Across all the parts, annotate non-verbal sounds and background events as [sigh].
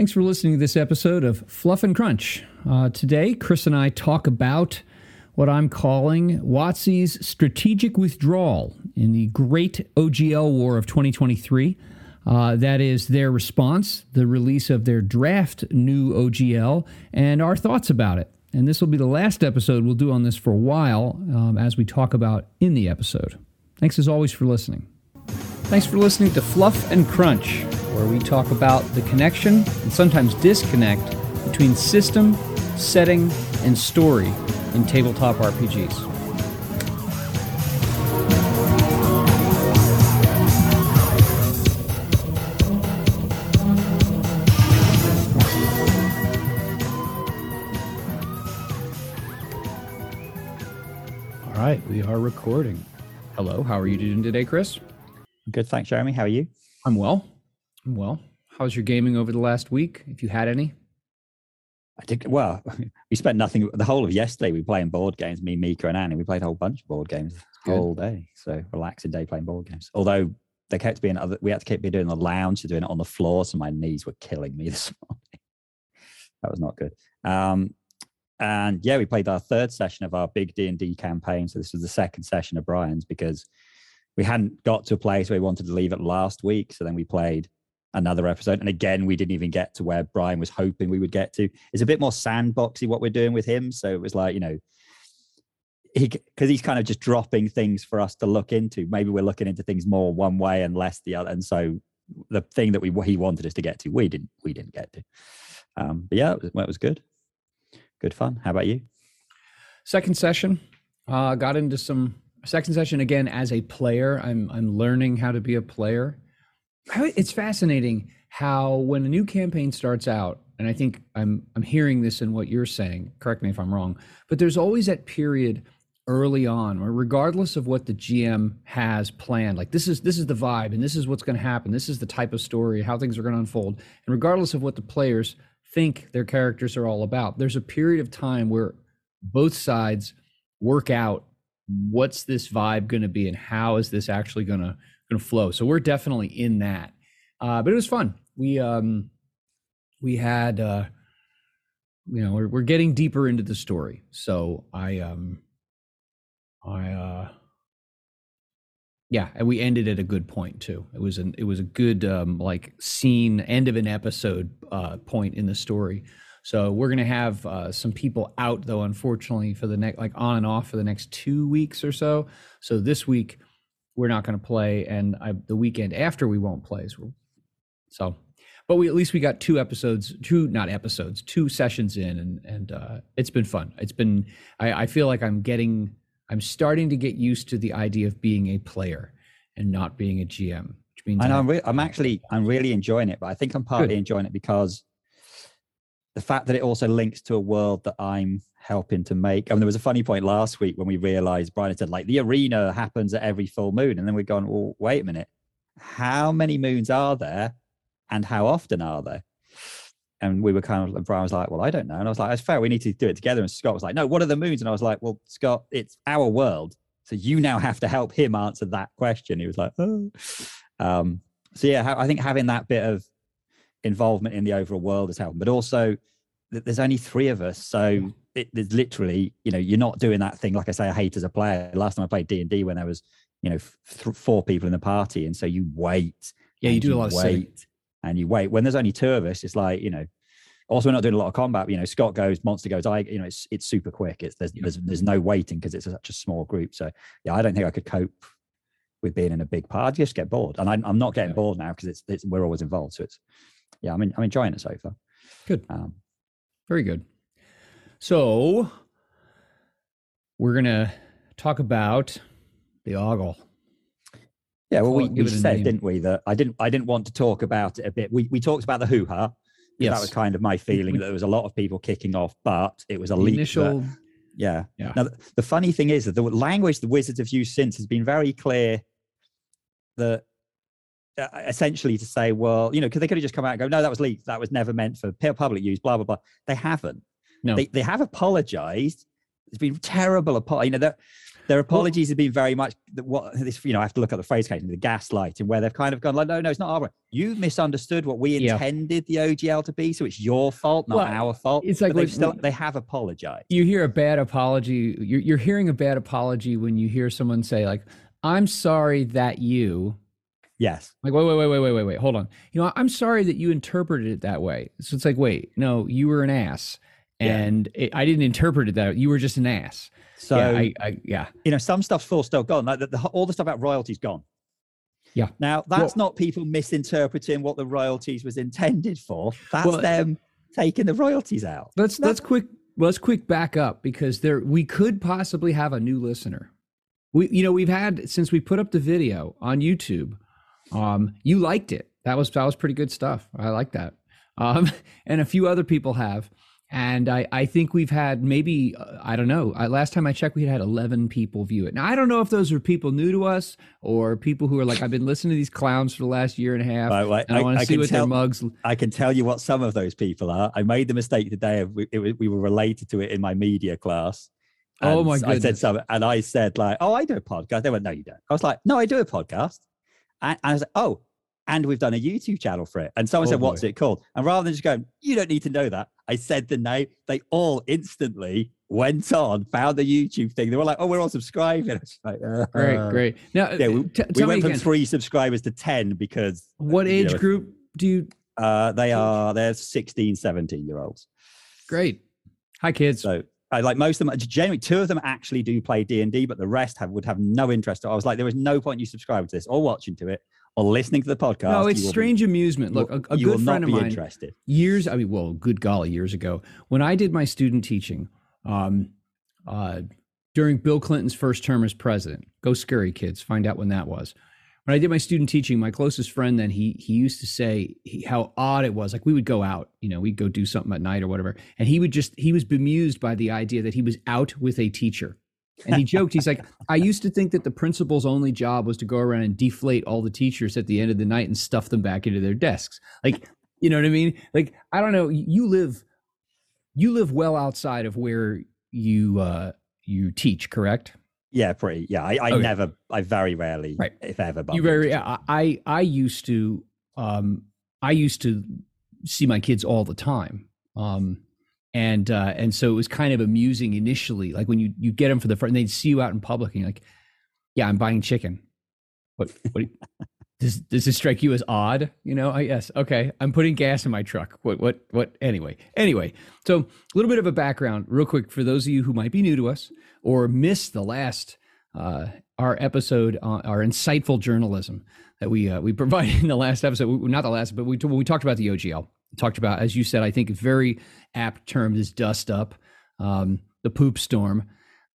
Thanks for listening to this episode of Fluff and Crunch. Uh, today, Chris and I talk about what I'm calling WotC's strategic withdrawal in the great OGL war of 2023. Uh, that is their response, the release of their draft new OGL, and our thoughts about it. And this will be the last episode we'll do on this for a while um, as we talk about in the episode. Thanks as always for listening. Thanks for listening to Fluff and Crunch, where we talk about the connection and sometimes disconnect between system, setting, and story in tabletop RPGs. All right, we are recording. Hello, how are you doing today, Chris? Good, thanks, Jeremy. How are you? I'm well. Well. How's your gaming over the last week, if you had any? I did well. [laughs] We spent nothing the whole of yesterday. We were playing board games. Me, Mika, and Annie. We played a whole bunch of board games all day. So relaxing day playing board games. Although they kept being other, we had to keep be doing the lounge, doing it on the floor. So my knees were killing me [laughs] this morning. that was not good. Um, and yeah, we played our third session of our big D and D campaign. So this was the second session of Brian's because we hadn't got to a place where we wanted to leave it last week. So then we played another episode. And again, we didn't even get to where Brian was hoping we would get to. It's a bit more sandboxy what we're doing with him. So it was like, you know, he because he's kind of just dropping things for us to look into. Maybe we're looking into things more one way and less the other. And so the thing that we he wanted us to get to, we didn't we didn't get to. Um, but yeah, it was, well, it was good. Good fun. How about you? Second session, uh, got into some second session again as a player. I'm I'm learning how to be a player. It's fascinating how when a new campaign starts out, and I think I'm I'm hearing this in what you're saying. Correct me if I'm wrong, but there's always that period early on where regardless of what the GM has planned, like this is this is the vibe and this is what's going to happen. This is the type of story, how things are going to unfold, and regardless of what the players think their characters are all about, there's a period of time where both sides work out what's this vibe going to be and how is this actually going to going to flow. So we're definitely in that. Uh, but it was fun. We um we had uh you know we're, we're getting deeper into the story. So i um i uh yeah and we ended at a good point too. It was an it was a good um like scene end of an episode uh point in the story. So we're gonna have uh, some people out though, unfortunately, for the next like on and off for the next two weeks or so. So this week we're not gonna play, and I, the weekend after we won't play. So, so, but we at least we got two episodes, two not episodes, two sessions in, and and uh, it's been fun. It's been I, I feel like I'm getting I'm starting to get used to the idea of being a player and not being a GM, which means and I'm, re- I'm actually I'm really enjoying it, but I think I'm partly Good. enjoying it because the fact that it also links to a world that I'm helping to make. I mean, there was a funny point last week when we realized Brian had said like the arena happens at every full moon, and then we've gone, well, wait a minute, how many moons are there, and how often are there? And we were kind of, and Brian was like, well, I don't know. And I was like, it's fair. We need to do it together. And Scott was like, no, what are the moons? And I was like, well, Scott, it's our world. So you now have to help him answer that question. He was like, oh. Um, so yeah, I think having that bit of involvement in the overall world has helped. But also, th- there's only three of us, so mm. it, there's literally, you know, you're not doing that thing. Like I say, I hate as a player. Last time I played D and D, when there was, you know, th- four people in the party, and so you wait. yeah, you do a lot of wait, and you wait. When there's only two of us, it's like you know. Also, we're not doing a lot of combat. but, You know, Scott goes, Monster goes. I, you know, it's it's super quick. It's there's Yeah. there's, there's no waiting because it's such a small group. So yeah, I don't think I could cope with being in a big party. I just get bored, and I'm I'm not getting Yeah. bored now because it's, it's we're always involved. So it's yeah, I'm in, I'm enjoying it so far. Good. Um, Very good. So we're gonna talk about the ogle. yeah, well, we, we said, name. didn't we, that I didn't I didn't want to talk about it a bit. We we talked about the hoo ha. Yes. That was kind of my feeling that there was a lot of people kicking off, but it was a The leak. that- initial yeah. Yeah. Now, the, the funny thing is that the language the Wizards have used since has been very clear that Uh, essentially to say, well, you know, because they could have just come out and go, no, that was leaked. That was never meant for public use, blah, blah, blah. They haven't. No. They, they have apologized. It's been terrible. Apo- you know, the, their apologies have been very much the- what this. You know, I have to look at the phrase occasionally, the gaslighting, where they've kind of gone like, no, no, it's not our. way. You misunderstood what we Yeah. intended the OGL to be, so it's your fault, not Well, our fault. it's like they've still they have apologized. you hear a bad apology you're, you're hearing a bad apology when you hear someone say like i'm sorry that you Yes. like wait wait wait wait wait wait wait hold on you know i'm sorry that you interpreted it that way so it's like wait no you were an ass Yeah. and it, i didn't interpret it that you were just an ass So yeah I, I yeah you know, some stuff's full still gone. Like the, the, all the stuff about royalties gone. Yeah. Now that's not people misinterpreting what the royalties was intended for. That's Well- them taking the royalties out. let's let's quick let's quick back up because there we could possibly have a new listener we you know we've had since we put up the video on youtube um you liked it that was that was pretty good stuff i like that um [laughs] and a few other people have and i i think we've had maybe uh, i don't know I, last time i checked we had had 11 people view it now i don't know if those are people new to us or people who are like i've been listening to these clowns for the last year and a half right. and i, want to see what tell, their mugs I can tell you what some of those people are. I made the mistake today of we, it, we were related to it in my media class. Oh my I said goodness. something, and I said like, "Oh, I do a podcast." They went, "No, you don't." I was like, "No, I do a podcast," and, I was like, "Oh." And we've done a YouTube channel for it. And someone Oh, said, What's boy. it called? And rather than just going, You don't need to know that, I said the name. They all instantly went on, found the YouTube thing. They were like, Oh, we're all subscribing. [laughs] Like, uh, great uh. great now Yeah, we, t- we went from again, three subscribers to 10 because what age know, group do you uh, they are, they're 16, 17 year olds. Great. Hi, kids. So I like most of them. Genuinely, two of them actually do play D and D, but the rest have would have no interest. I was like, there is no point you subscribing to this or watching to it or listening to the podcast. no, it's will be- strange amusement. Look, a, a good friend of mine, interested. years, I mean, well, good golly, years ago, when I did my student teaching, um, uh, during Bill Clinton's first term as president, go scurry kids, find out when that was. When I did my student teaching, my closest friend then he he used to say he, how odd it was. Like we would go out, you know, we'd go do something at night or whatever, and he would just he was bemused by the idea that he was out with a teacher. And he joked, he's like, I used to think that the principal's only job was to go around and deflate all the teachers at the end of the night and stuff them back into their desks. Like, you know what I mean? Like, I don't know. You live, you live well outside of where you uh you teach, correct? Yeah, pretty. Yeah, I, I Okay. never, I very rarely, Right. if ever, bump you very I I used to um I used to see my kids all the time. Um and uh and so it was kind of amusing initially like when you you get them for the first and they'd see you out in public and you're like yeah i'm buying chicken what what does does this strike you as odd? You know i yes okay i'm putting gas in my truck. What what what anyway anyway. So a little bit of a background real quick for those of you who might be new to us or missed the last uh our episode on our insightful journalism that we uh, we [laughs] provided in the last episode. Not the last but we, we talked about the ogl talked about as you said i think a very apt term is dust up um, the poop storm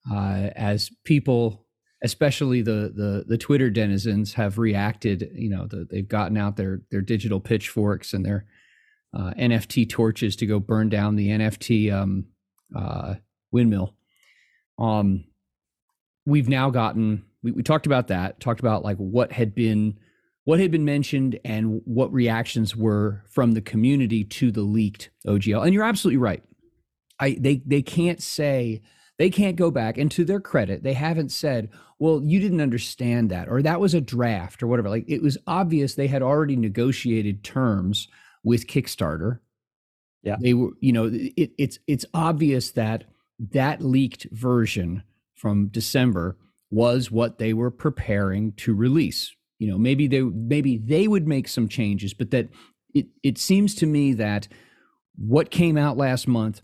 uh, as people especially the the the twitter denizens have reacted you know the, they've gotten out their their digital pitchforks and their uh, nft torches to go burn down the nft um, uh, windmill um we've now gotten we, we talked about that talked about like what had been what had been mentioned and what reactions were from the community to the leaked OGL. And you're absolutely right. I they they can't say they can't go back and to their credit, they haven't said, "Well, you didn't understand that," or "That was a draft," or whatever. Like it was obvious they had already negotiated terms with Kickstarter. Yeah. they were. You know, it, it's it's obvious that that leaked version from December was what they were preparing to release you know maybe they maybe they would make some changes but that it it seems to me that what came out last month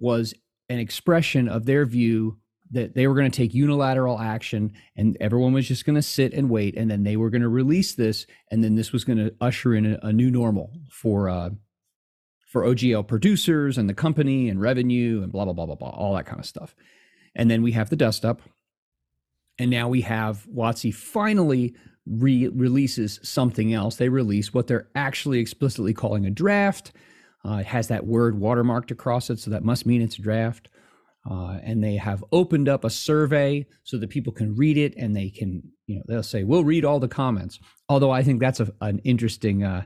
was an expression of their view that they were going to take unilateral action and everyone was just going to sit and wait and then they were going to release this and then this was going to usher in a, a new normal for uh for OGL producers and the company and revenue and blah blah blah blah blah all that kind of stuff and then we have the dust up and now we have WotC finally re- releases something else. They release what they're actually explicitly calling a draft. Uh, it has that word watermarked across it, so that must mean it's a draft. Uh, and they have opened up a survey so that people can read it and they can, you know, they'll say, we'll read all the comments. Although I think that's a, an interesting, uh,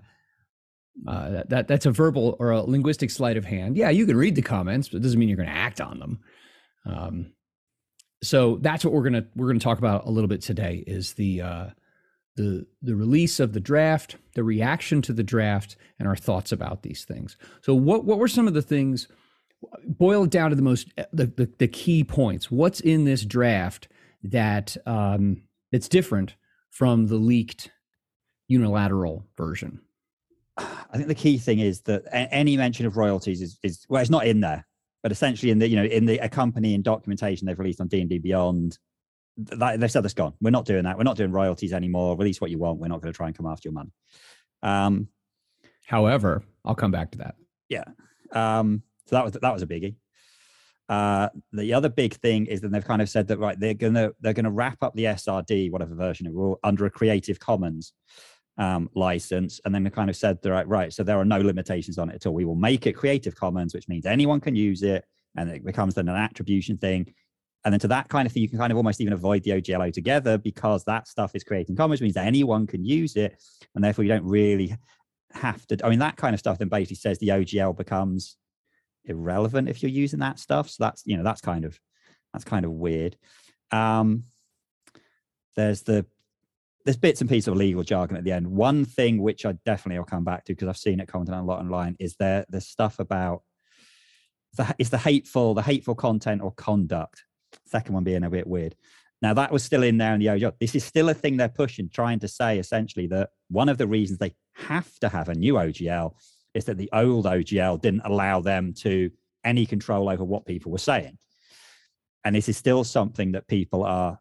uh, that that's a verbal or a linguistic sleight of hand. Yeah, you can read the comments, but it doesn't mean you're going to act on them. Um, so that's what we're gonna we're gonna talk about a little bit today is the uh, the the release of the draft, the reaction to the draft, and our thoughts about these things. So what what were some of the things? Boil it down to the most the the, the key points. What's in this draft that um, that's different from the leaked unilateral version? I think the key thing is that any mention of royalties is, is well, it's not in there, but essentially in the you know in the accompanying documentation they've released on D and D Beyond, that, they've said that's gone. We're not doing that. We're not doing royalties anymore. Release what you want. We're not going to try and come after your money. Um, However, I'll come back to that. Yeah. Um, so that was that was a biggie. Uh, the other big thing is that they've kind of said that right they're gonna they're gonna wrap up the SRD whatever version it will under a Creative Commons um, license, and then they kind of said they're right right so there are no limitations on it at all. We will make it Creative Commons, which means anyone can use it, and it becomes then an attribution thing. And then to that kind of thing, you can kind of almost even avoid the OGL altogether because that stuff is Creative Commons, means that anyone can use it, and therefore you don't really have to. I mean, that kind of stuff then basically says the OGL becomes irrelevant if you're using that stuff. So that's you know that's kind of that's kind of weird. Um, there's the there's bits and pieces of legal jargon at the end. One thing which I definitely will come back to because I've seen it commented on a lot online is there there's stuff about the is the hateful the hateful content or conduct. Second one being a bit weird. Now that was still in there in the OGL. This is still a thing they're pushing, trying to say essentially that one of the reasons they have to have a new OGL is that the old OGL didn't allow them to any control over what people were saying. And this is still something that people are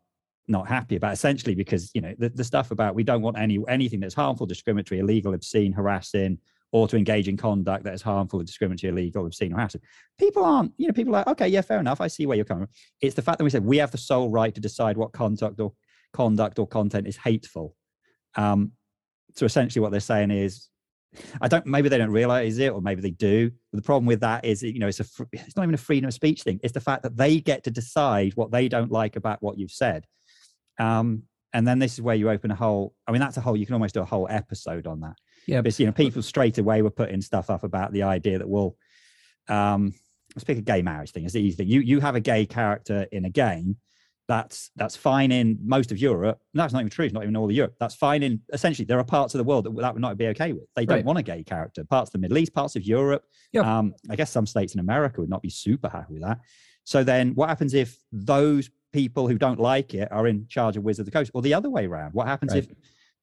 not happy about, essentially because you know the, the stuff about we don't want any anything that's harmful, discriminatory, illegal, obscene, harassing, or to engage in conduct that is harmful, or discriminatory, illegal, obscene, or harassing. People aren't, you know, people are like, okay, yeah, fair enough. I see where you're coming from. It's the fact that we said we have the sole right to decide what conduct or conduct or content is hateful. Um, so essentially, what they're saying is I don't. Maybe they don't realize it, or maybe they do. But the problem with that is, you know, it's a. It's not even a freedom of speech thing. It's the fact that they get to decide what they don't like about what you've said. Um, and then this is where you open a whole. I mean, that's a whole. You can almost do a whole episode on that. Yeah, because you know, people straight away were putting stuff up about the idea that well, um, let's pick a gay marriage thing. It's the easy thing. You you have a gay character in a game, that's that's fine in most of Europe. No, that's not even true. It's not even all of Europe. That's fine in essentially there are parts of the world that that would not be okay with. They don't right. want a gay character. Parts of the Middle East, parts of Europe. Yep. Um, I guess some states in America would not be super happy with that. So then, what happens if those people who don't like it are in charge of Wizard of the Coast, or the other way around? What happens right. if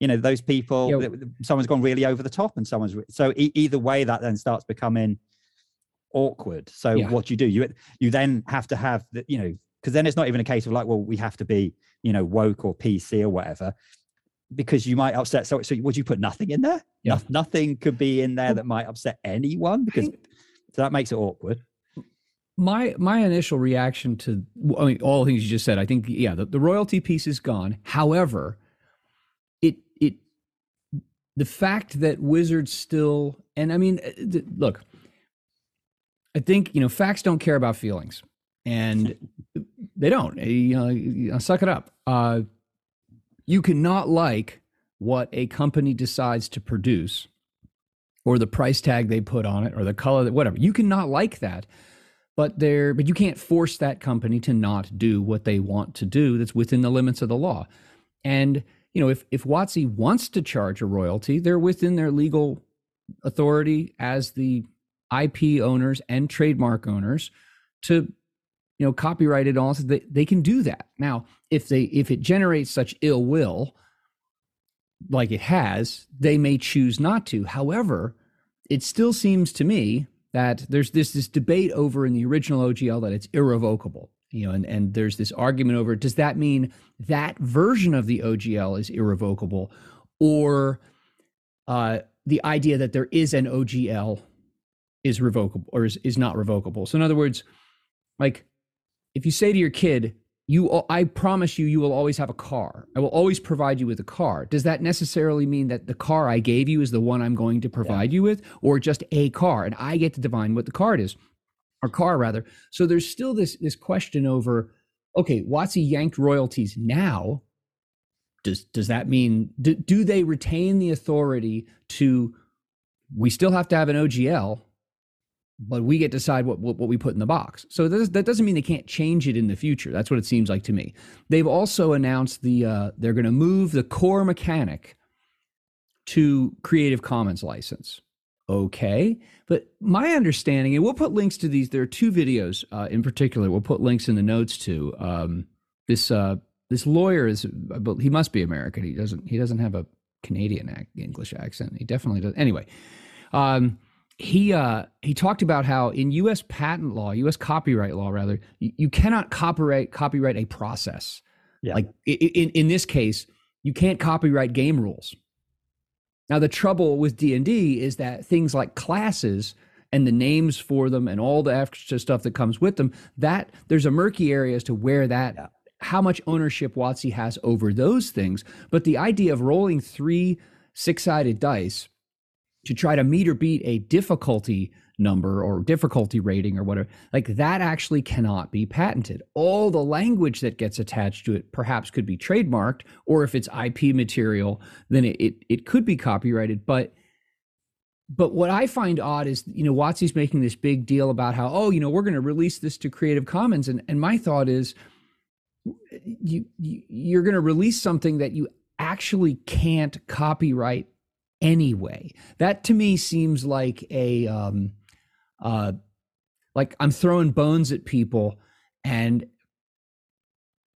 you know those people? Yep. Someone's gone really over the top, and someone's so e- either way that then starts becoming awkward. So yeah. what do you do? You you then have to have the you know because then it's not even a case of like, well, we have to be, you know, woke or PC or whatever, because you might upset. So, so would you put nothing in there? Yeah. No, nothing could be in there that might upset anyone because so that makes it awkward. My my initial reaction to I mean all the things you just said, I think yeah, the, the royalty piece is gone. However, the fact that Wizards still and I mean uh, look, I think you know facts don't care about feelings and [laughs] they don't. Eh, you know, you know suck it up. Uh, you cannot like what a company decides to produce, or the price tag they put on it, or the color, that whatever. You cannot like that, but there, but you can't force that company to not do what they want to do. That's within the limits of the law. And you know, if if WotC wants to charge a royalty, they're within their legal authority as the IP owners and trademark owners to you know, copyright it all they, they can do that. Now, if they if it generates such ill will, like it has, they may choose not to. However, it still seems to me that there's this this debate over in the original OGL that it's irrevocable. You know, and, and there's this argument over does that mean that version of the OGL is irrevocable, or uh, the idea that there is an OGL is revocable or is, is not revocable. So in other words, like if you say to your kid, you I promise you you will always have a car. I will always provide you with a car. Does that necessarily mean that the car I gave you is the one I'm going to provide yeah. you with or just a car and I get to define what the card is or car rather. So there's still this this question over okay, WotC yanked royalties now. Does does that mean do, do they retain the authority to we still have to have an OGL but we get to decide what, what, what we put in the box. So that, that doesn't mean they can't change it in the future. That's what it seems like to me. They've also announced the uh, they're going to move the core mechanic to Creative Commons license. Okay, but my understanding, and we'll put links to these. There are two videos uh, in particular. We'll put links in the notes to um, this. Uh, this lawyer is, but he must be American. He doesn't. He doesn't have a Canadian English accent. He definitely does. Anyway, um, he uh, he talked about how in U.S. patent law, U.S. copyright law, rather, you, you cannot copyright copyright a process. Yeah. Like in in this case, you can't copyright game rules. Now the trouble with D and D is that things like classes and the names for them and all the extra stuff that comes with them, that there's a murky area as to where that. Yeah. How much ownership WotC has over those things. But the idea of rolling three six sided dice to try to meet or beat a difficulty number or difficulty rating or whatever, like that actually cannot be patented. All the language that gets attached to it perhaps could be trademarked, or if it's IP material, then it, it, it could be copyrighted. But but what I find odd is, you know, WotC's making this big deal about how, oh, you know, we're going to release this to Creative Commons, and and my thought is, you, you you're going to release something that you actually can't copyright anyway. That to me seems like a um, uh, like I'm throwing bones at people and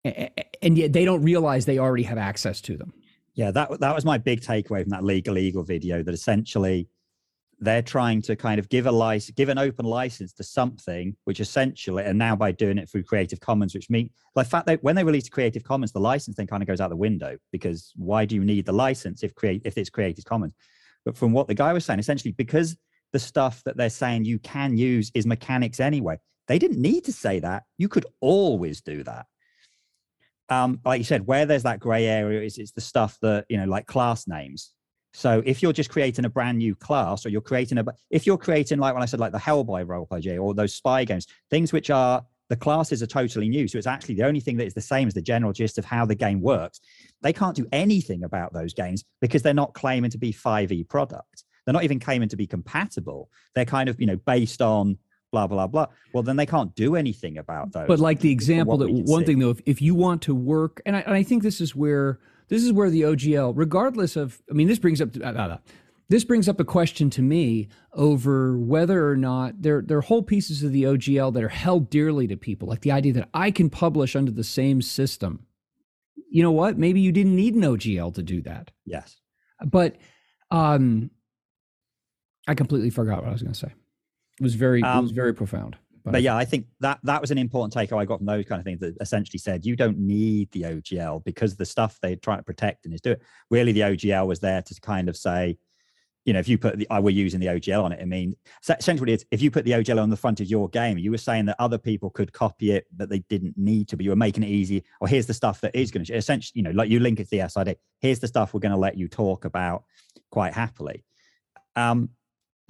and yet they don't realize they already have access to them. Yeah, that that was my big takeaway from that LegalEagle video. That essentially they're trying to kind of give a license, give an open license to something, which essentially, and now by doing it through Creative Commons, which mean like fact that when they release Creative Commons, the license then kind of goes out the window because why do you need the license if create if it's Creative Commons? But from what the guy was saying, essentially because the stuff that they're saying you can use is mechanics anyway, they didn't need to say that. You could always do that. Um, like you said, where there's that gray area is it's the stuff that you know, like class names so if you're just creating a brand new class or you're creating a, if you're creating like when I said like the Hellboy role play or those spy games, things which are, the classes are totally new. So it's actually the only thing that is the same as the general gist of how the game works. They can't do anything about those games because they're not claiming to be 5e products. They're not even claiming to be compatible. They're kind of, you know, based on blah blah blah well then they can't do anything about those but like the example that one see. thing though if, if you want to work and I, and I think this is where this is where the OGL, regardless of, I mean, this brings up, uh, uh, this brings up a question to me over whether or not there, there are whole pieces of the OGL that are held dearly to people, like the idea that I can publish under the same system. You know what? Maybe you didn't need an OGL to do that. Yes. But um, I completely forgot what I was going to say. It was very, um, it was um, very profound. But, but yeah, I think that that was an important takeaway I got from those kind of things that essentially said you don't need the OGL because the stuff they're trying to protect and is doing. Really, the OGL was there to kind of say, you know, if you put the, I were using the OGL on it, I mean, essentially, it's if you put the OGL on the front of your game, you were saying that other people could copy it, but they didn't need to. But you were making it easy. Or here's the stuff that is going to essentially, you know, like you link it to the SRD. Here's the stuff we're going to let you talk about quite happily. Um,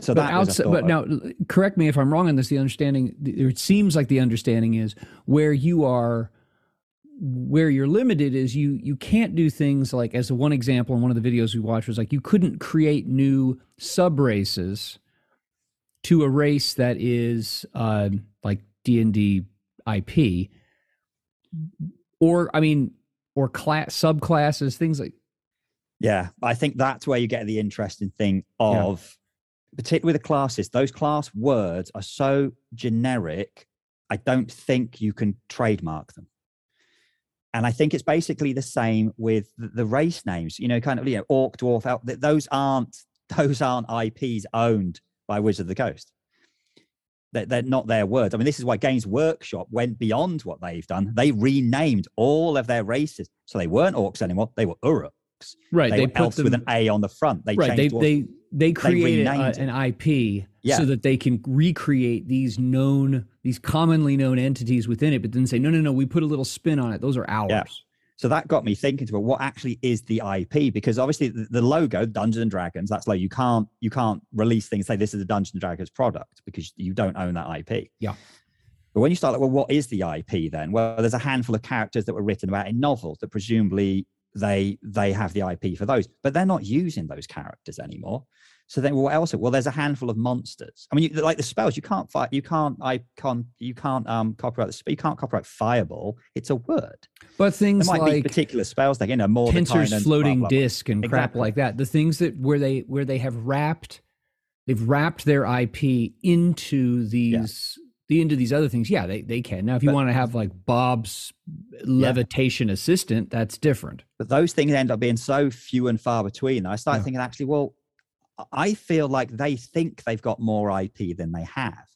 so but outside, but now, correct me if I'm wrong on this. The understanding, it seems like the understanding is where you are, where you're limited is you you can't do things like as one example in one of the videos we watched was like you couldn't create new sub races to a race that is uh, like D and D IP, or I mean, or class subclasses, things like. Yeah, I think that's where you get the interesting thing of. Yeah particularly with the classes, those class words are so generic. I don't think you can trademark them. And I think it's basically the same with the race names. You know, kind of you know, orc, dwarf, elf. Those aren't [laughs] those aren't IPs owned by Wizard of the Coast. They're, they're not their words. I mean, this is why Games Workshop went beyond what they've done. They renamed all of their races, so they weren't orcs anymore. They were Uruks. Right. They, they put them, with an A on the front. They right. They they they created an IP yeah. so that they can recreate these known, these commonly known entities within it, but then say, no, no, no, we put a little spin on it. Those are ours. Yeah. So that got me thinking about what actually is the IP, because obviously the, the logo, Dungeons and Dragons, that's like you can't you can't release things say this is a Dungeons and Dragons product because you don't own that IP. Yeah. But when you start like, well, what is the IP then? Well, there's a handful of characters that were written about in novels that presumably they they have the IP for those, but they're not using those characters anymore. So then, what else? Well, there's a handful of monsters. I mean, you, like the spells, you can't fight. You can't. I can't. You can't um copyright the spell. You can't copyright fireball. It's a word. But things There might like be particular spells, like you know, more Tenser's floating blah, blah, blah. disk and crap like that. The things that where they where they have wrapped they've wrapped their IP into these the into these other things. Yeah, they, they can. Now if you But- want to have like Bob's levitation assistant, that's different. But those things end up being so few and far between. I start Yeah. thinking, actually, well, I feel like they think they've got more IP than they have.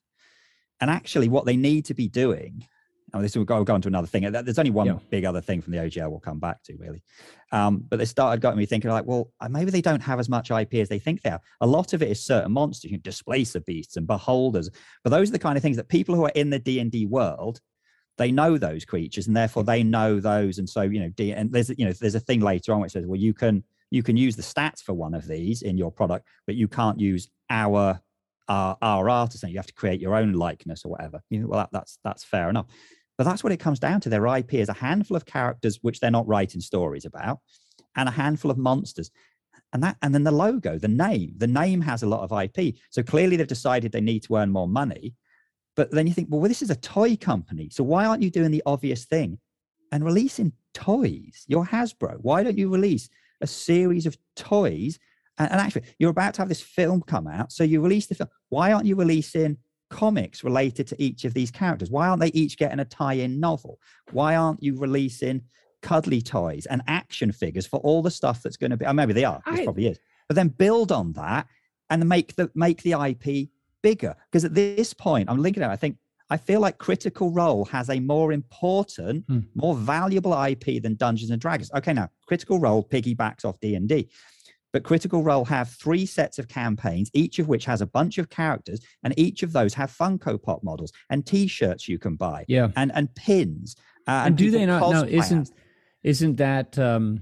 And actually, what they need to be doing, oh, this will go, go on to another thing. Uh, There's only one Yeah. big other thing from the OGL we'll come back to, really. Um, but they started got me thinking, like, well, uh, maybe they don't have as much IP as they think they have. A lot of it is certain monsters, you know, displacer beasts and beholders. But those are the kind of things that people who are in the D and D world they know those creatures and therefore they know those and so you know D, and there's you know there's a thing later on which says well you can you can use the stats for one of these in your product but you can't use our our, our artist and you have to create your own likeness or whatever you know well that, that's that's fair enough but that's what it comes down to their ip is a handful of characters which they're not writing stories about and a handful of monsters and that and then the logo the name the name has a lot of ip so clearly they've decided they need to earn more money but then you think, well, this is a toy company. So why aren't you doing the obvious thing and releasing toys? You're Hasbro. Why don't you release a series of toys? And actually, you're about to have this film come out. So you release the film. Why aren't you releasing comics related to each of these characters? Why aren't they each getting a tie in novel? Why aren't you releasing cuddly toys and action figures for all the stuff that's going to be? Oh, maybe they are. This I- probably is. But then build on that and make the make the IP bigger because at this point i'm linking it i think i feel like critical role has a more important Hmm. more valuable ip than dungeons and dragons okay now critical role piggybacks off d&d but critical role have three sets of campaigns each of which has a bunch of characters and each of those have funko pop models and t-shirts you can buy Yeah. and and pins uh, And, do they not no, isn't isn't that um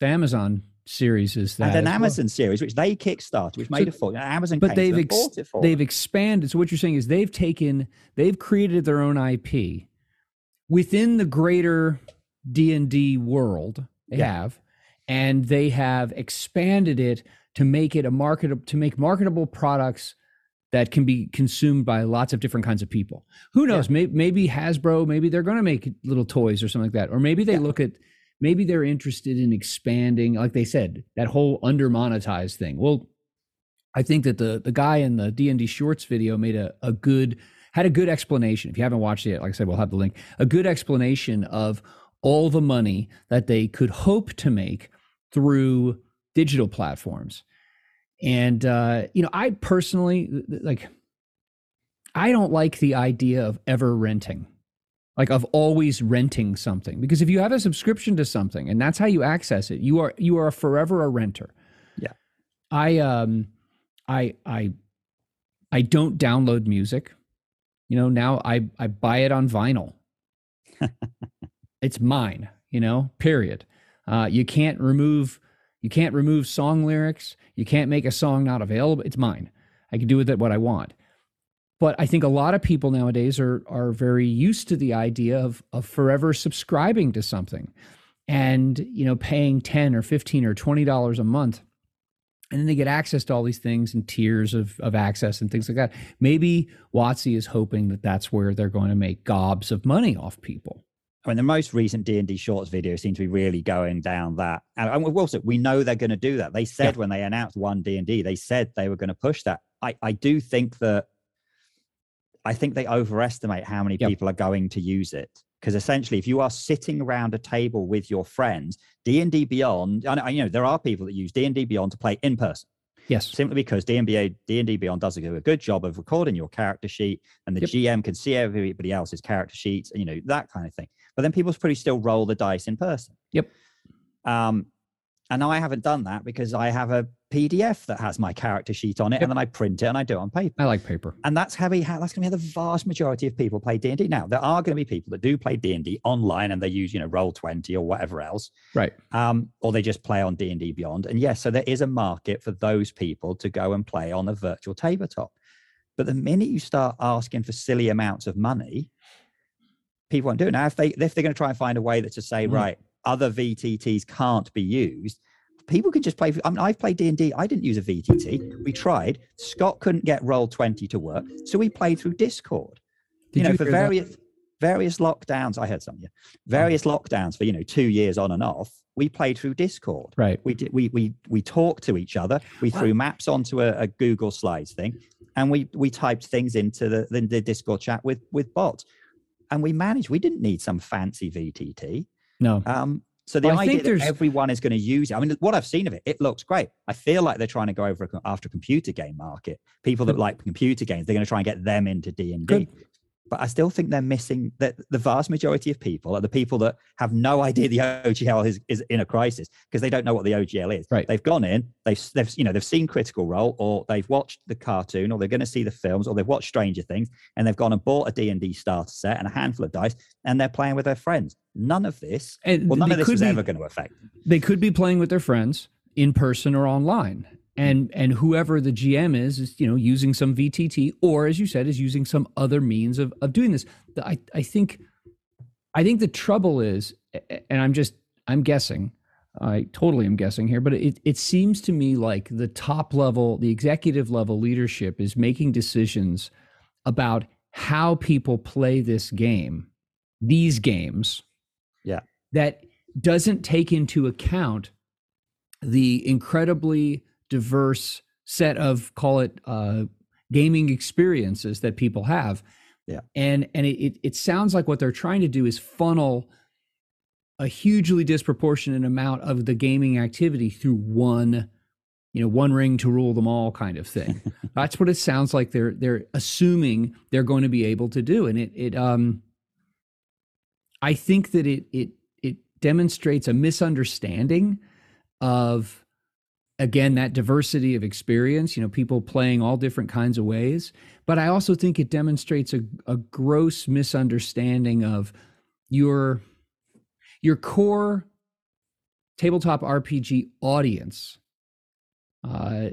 the Amazon series is that and an as well. amazon series which they kickstarted which made a fortune amazon but they've ex- bought it for they've expanded. So what you're saying is they've taken they've created their own IP within the greater D and D world. They Yeah. have, and they have expanded it to make it a market to make marketable products that can be consumed by lots of different kinds of people. Who knows? Maybe, maybe Hasbro, maybe they're going to make little toys or something like that, or maybe they Yeah. look at maybe they're interested in expanding, like they said, that whole under monetized thing. Well, I think that the the guy in the D and D Shorts video made a, a good had a good explanation. If you haven't watched it yet, like I said, we'll have the link. A good explanation of all the money that they could hope to make through digital platforms. And uh, you know, I personally like I don't like the idea of ever renting. Like of always renting something because if you have a subscription to something and that's how you access it, you are you are forever a renter. Yeah. I um I I I don't download music. You know, now I I buy it on vinyl. [laughs] it's mine, you know, period. Uh, you can't remove you can't remove song lyrics. You can't make a song not available. It's mine. I can do with it what I want. But I think a lot of people nowadays are are very used to the idea of of forever subscribing to something and you know paying 10 or 15 or 20 dollars a month and then they get access to all these things and tiers of, of access and things like that. Maybe WotC is hoping that that's where they're going to make gobs of money off people. I mean, the most recent D and D Shorts video seems to be really going down that. And, and also, we know they're going to do that. They said when they announced one D and D, they said they were going to push that. I, I do think that. I think they overestimate how many people are going to use it because essentially, if you are sitting around a table with your friends, D and D Beyond, I know, you know there are people that use D and D Beyond to play in person Yes. simply because D&D, D&D Beyond does a good job of recording your character sheet and the Yep. GM can see everybody else's character sheets, and, you know, that kind of thing. But then people pretty still roll the dice in person. Yep. Um, and I haven't done that because I have a PDF that has my character sheet on it Yep. and then I print it and I do it on paper. I like paper. And that's how we have, that's going to be how the vast majority of people play D&D. Now, there are going to be people that do play D&D online and they use, you know, Roll20 or whatever else Right. um, or they just play on D and D Beyond. And yes, so there is a market for those people to go and play on a virtual tabletop. But the minute you start asking for silly amounts of money, people won't do it. Now, if they if they're going to try and find a way that to say, Mm. right, other VTTs can't be used, people can just play. I mean, I've played D and D. I didn't use a VTT. We tried. Scott couldn't get Roll Twenty to work, so we played through Discord. Did you know, you for hear that? various various lockdowns. I heard some. Yeah, various lockdowns for you know two years on and off. We played through Discord. Right. We did. We we we talked to each other. We Wow. threw maps onto a, a Google Slides thing, and we we typed things into the, the the Discord chat with with bots, and we managed. We didn't need some fancy VTT. No. Um, so the I idea that everyone is going to use it. I mean, what I've seen of it, it looks great. I feel like they're trying to go over after a computer game market. People that like computer games, they're going to try and get them into D and. D. But I still think they're missing that the vast majority of people are the people that have no idea the OGL is, is in a crisis because they don't know what the OGL is. Right. They've gone in, they've they've you know they've seen Critical Role or they've watched the cartoon or they're going to see the films or they've watched Stranger Things and they've gone and bought a D and D starter set and a handful of dice and they're playing with their friends. None of this And well, none of this be, ever going to affect. them. they could be playing with their friends in person or online. And and whoever the GM is is you know using some VTT or as you said is using some other means of of doing this. The- I I think I think the trouble is and I'm just I'm guessing I totally am guessing here but it it seems to me like the top level the executive level leadership is making decisions about how people play this game these games Yeah. that doesn't take into account the incredibly diverse set of call it uh, gaming experiences that people have. Yeah. and and it, it, it sounds like what they're trying to do is funnel a hugely disproportionate amount of the gaming activity through one you know one ring to rule them all kind of thing. [laughs] That's what it sounds like they're they're assuming they're going to be able to do. And it it um i think that it it it demonstrates a misunderstanding of again that diversity of experience you know people playing all different kinds of ways. But i also think it demonstrates a, a gross misunderstanding of your your core tabletop rpg audience. Uh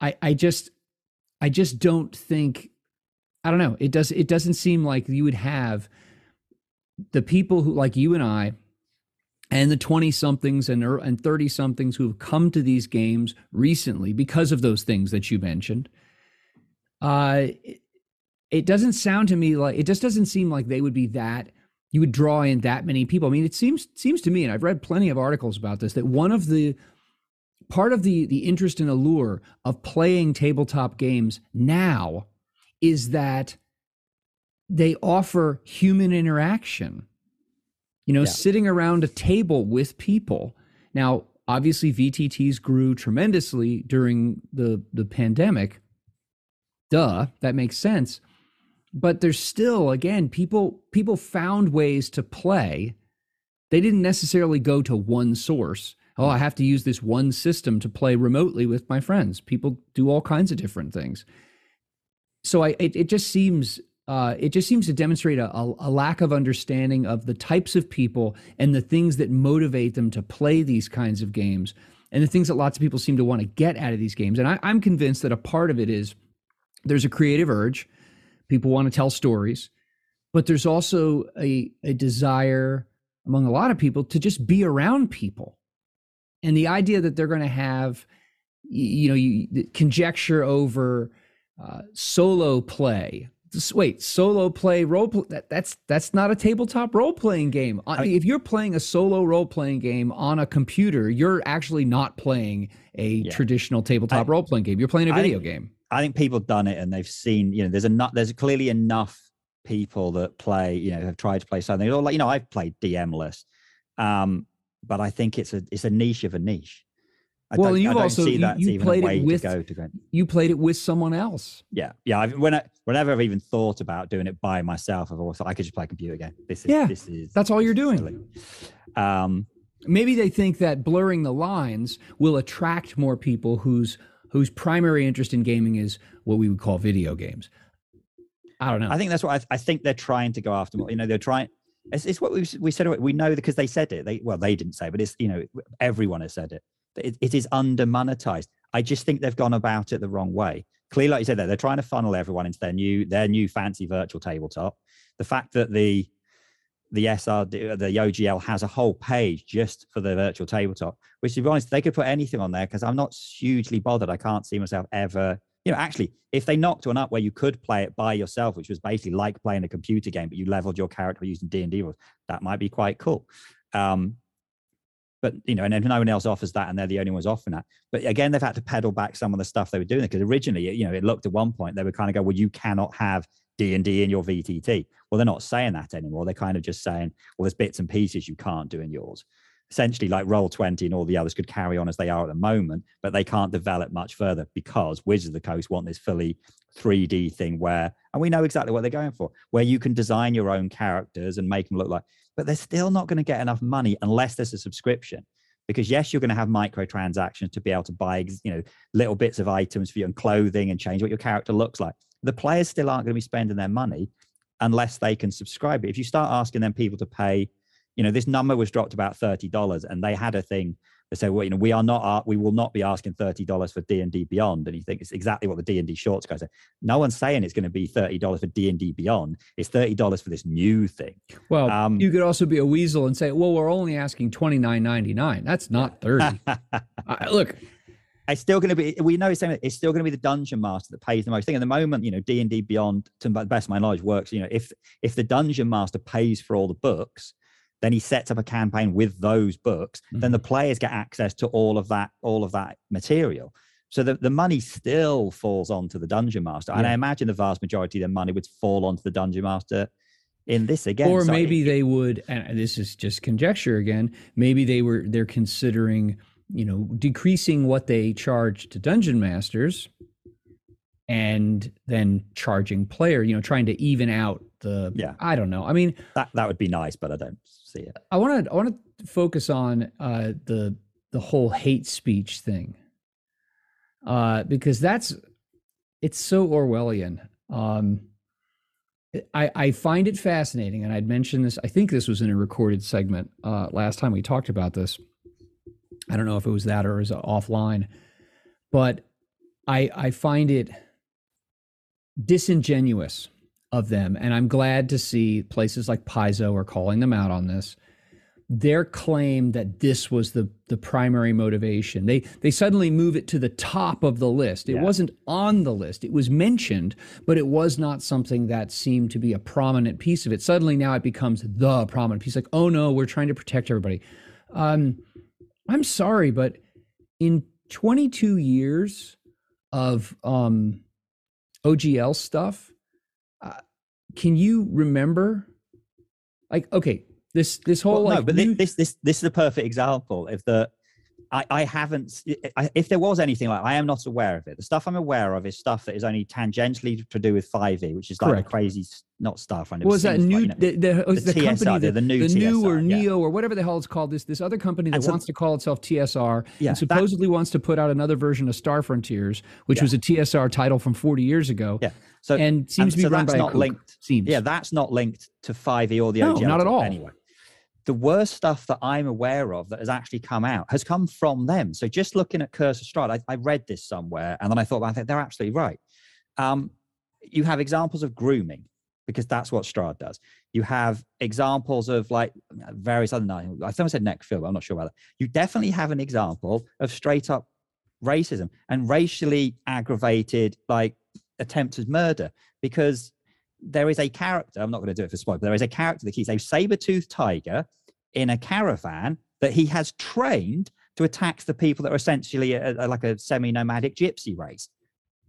i i just i just don't think i don't know it does it doesn't seem like you would have the people who like you and i and the 20 somethings and er- and 30 somethings who have come to these games recently because of those things that you mentioned uh it doesn't sound to me like it just doesn't seem like they would be that you would draw in that many people. I mean it seems seems to me and i've read plenty of articles about this that one of the part of the the interest and allure of playing tabletop games now is that they offer human interaction you know Yeah. sitting around a table with people. Now obviously VTTs grew tremendously during the the pandemic. Duh that makes sense. But there's still again people people found ways to play. They didn't necessarily go to one source. Oh i have to use this one system to play remotely with my friends. People do all kinds of different things. So i it, it just seems uh, it just seems to demonstrate a, a, lack of understanding of the types of people and the things that motivate them to play these kinds of games and the things that lots of people seem to want to get out of these games. And I, i'm convinced that a part of it is there's a creative urge people want to tell stories but there's also a, a desire among a lot of people to just be around people. And the idea that they're going to have you know you conjecture over uh, solo play wait solo play role play, that, that's that's not a tabletop role playing game Uh, I- if you're playing a solo role playing game on a computer you're actually not playing a Yeah. traditional tabletop role playing game you're playing a video think- game I think people have done it and they've seen, you know, there's enough, there's clearly enough people that play, you know, have tried to play something. Or like, you know, I've played DMless, um, but I think it's a it's a niche of a niche. I Well, don't, you've I don't also- see you- you played it with- to go to you played it with someone else Yeah, yeah. I've, when I, whenever I've even thought about doing it by myself, I've always thought I could just play a computer game. This is Yeah, this is that's all you're doing. Um, maybe they think that blurring the lines will attract more people whose whose primary interest in gaming is what we would call video games. I don't know. I think that's what I, I think they're trying to go after. more. You know, they're trying. It's, it's what we we said. We know because they said it. They well, they didn't say, but it's you know everyone has said it. It, it is under monetized. I just think they've gone about it the wrong way. Clearly, like you said, there they're trying to funnel everyone into their new their new fancy virtual tabletop. The fact that the the SR, the OGL has a whole page just for the virtual tabletop, which to be honest, they could put anything on there because I'm not hugely bothered. I can't see myself ever, you know, actually, if they knocked one up where you could play it by yourself, which was basically like playing a computer game, but you leveled your character using D&D rules, that might be quite cool. Um, but you know, and no one else offers that, and they're the only ones offering that. But again, they've had to pedal back some of the stuff they were doing because originally, you know, it looked at one point they would kind of go, "Well, you cannot have D and D in your VTT." Well, they're not saying that anymore. They're kind of just saying, "Well, there's bits and pieces you can't do in yours." Essentially, like Roll Twenty and all the others could carry on as they are at the moment, but they can't develop much further because Wizards of the Coast want this fully 3D thing where, and we know exactly what they're going for, where you can design your own characters and make them look like, but they're still not going to get enough money unless there's a subscription. Because yes you're going to have microtransactions to be able to buy you know little bits of items for you and clothing and change what your character looks like. The players still aren't going to be spending their money unless they can subscribe. If you start asking them people to pay you know this number was dropped about $30 and they had a thing they say, well, you know, we are not, we will not be asking thirty dollars for D and D Beyond, and you think it's exactly what the D and D shorts guys say. No one's saying it's going to be thirty dollars for D and D Beyond. It's thirty dollars for this new thing. Well, um, you could also be a weasel and say, well, we're only asking twenty nine ninety nine. That's not thirty. [laughs] uh, look, it's still going to be we know it's, saying it's still going to be the dungeon master that pays the most thing at the moment you know d&d beyond to the best of my knowledge works you know if if the dungeon master pays for all the books then he sets up a campaign with those books mm-hmm. then the mm-hmm. players get access to all of that all of that material so the, the money still falls onto the dungeon master yeah. and i imagine the vast majority of the money would fall onto the dungeon master in this again or so maybe it, they would and this is just conjecture again maybe they were they're considering you know decreasing what they charge to dungeon masters and then charging player you know trying to even out the yeah i don't know i mean that that would be nice but i don't see it. I want to I want to focus on uh, the the whole hate speech thing uh, because that's it's so Orwellian. Um, I, I find it fascinating, and I'd mentioned this. I think this was in a recorded segment uh, last time we talked about this. I don't know if it was that or it was offline, but I I find it disingenuous of them. And I'm glad to see places like Paizo are calling them out on this. Their claim that this was the the primary motivation. They they suddenly move it to the top of the list. It yeah. wasn't on the list. It was mentioned, but it was not something that seemed to be a prominent piece of it. Suddenly now it becomes the prominent piece. Like, oh no, we're trying to protect everybody. Um, I'm sorry, but in 22 years of um, OGL stuff, Uh, can you remember? Like, okay, this this whole well, like, no, but this this this is a perfect example of the I, I haven't. if there was anything like, I am not aware of it. The stuff I'm aware of is stuff that is only tangentially to do with 5e, which is like Correct. crazy, not stuff. I never was that new? Like, you know, the, the, oh, the, the TSR, company, the, the new, the new or yeah. Neo or whatever the hell it's called. This this other company that so, wants to call itself TSR yeah, and supposedly that, wants to put out another version of Star Frontiers, which yeah. was a TSR title from 40 years ago. Yeah. So and seems and to be so run by not linked. Seems. Yeah, that's not linked to 5e or the no, not at all. Anyway the worst stuff that I'm aware of that has actually come out has come from them. So just looking at Curse of Strahd, I, I read this somewhere and then I thought, well, I think they're absolutely right. Um, you have examples of grooming because that's what Strahd does. You have examples of like various other, I I said necrophilia, I'm not sure about that. You definitely have an example of straight up racism and racially aggravated like attempted murder because there is a character, I'm not going to do it for spoil, but there is a character that keeps a saber-toothed tiger in a caravan that he has trained to attack the people that are essentially a, a, like a semi-nomadic gypsy race.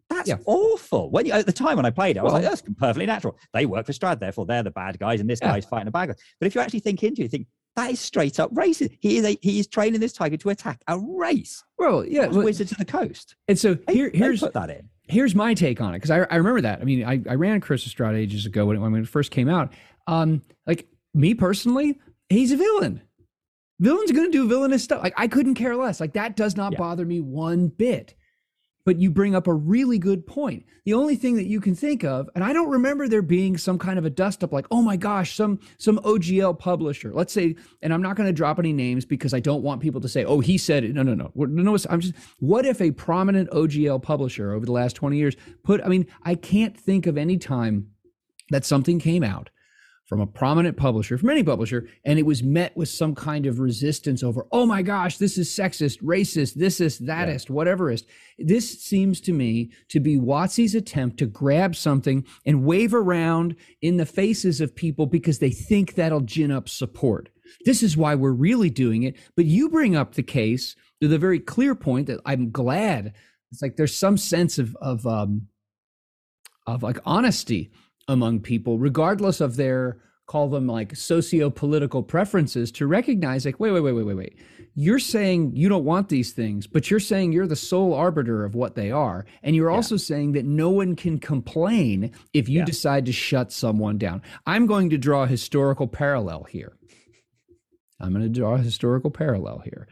That's yeah. awful. When you, at the time when I played it, I was well, like, that's perfectly natural. They work for Strahd, therefore they're the bad guys, and this yeah. guy's fighting a bad guy. But if you actually think into it, you think that is straight up racist. He is a, he is training this tiger to attack a race. Well, yeah, well, Wizards of the Coast. And so here, they, here's they put that in here's my take on it because I, I remember that. I mean, I, I ran Curse of Strahd ages ago when it, when it first came out. Um, like me personally, he's a villain. Villain's going to do villainous stuff. Like I couldn't care less. Like that does not yeah. bother me one bit. But you bring up a really good point. The only thing that you can think of, and I don't remember there being some kind of a dust up like, oh my gosh, some some OGL publisher. Let's say, and I'm not going to drop any names because I don't want people to say, oh, he said it. No, no, no. No, I'm just. What if a prominent OGL publisher over the last 20 years put? I mean, I can't think of any time that something came out from a prominent publisher, from any publisher, and it was met with some kind of resistance over, oh my gosh, this is sexist, racist, this is thatist, yeah. whatever is. This seems to me to be WotC's attempt to grab something and wave around in the faces of people because they think that'll gin up support. This is why we're really doing it. But you bring up the case to the very clear point that I'm glad it's like there's some sense of of um of like honesty among people, regardless of their call them like socio-political preferences, to recognize like, wait, wait, wait, wait, wait, wait. You're saying you don't want these things, but you're saying you're the sole arbiter of what they are. And you're yeah. also saying that no one can complain if you yeah. decide to shut someone down. I'm going to draw a historical parallel here. I'm going to draw a historical parallel here.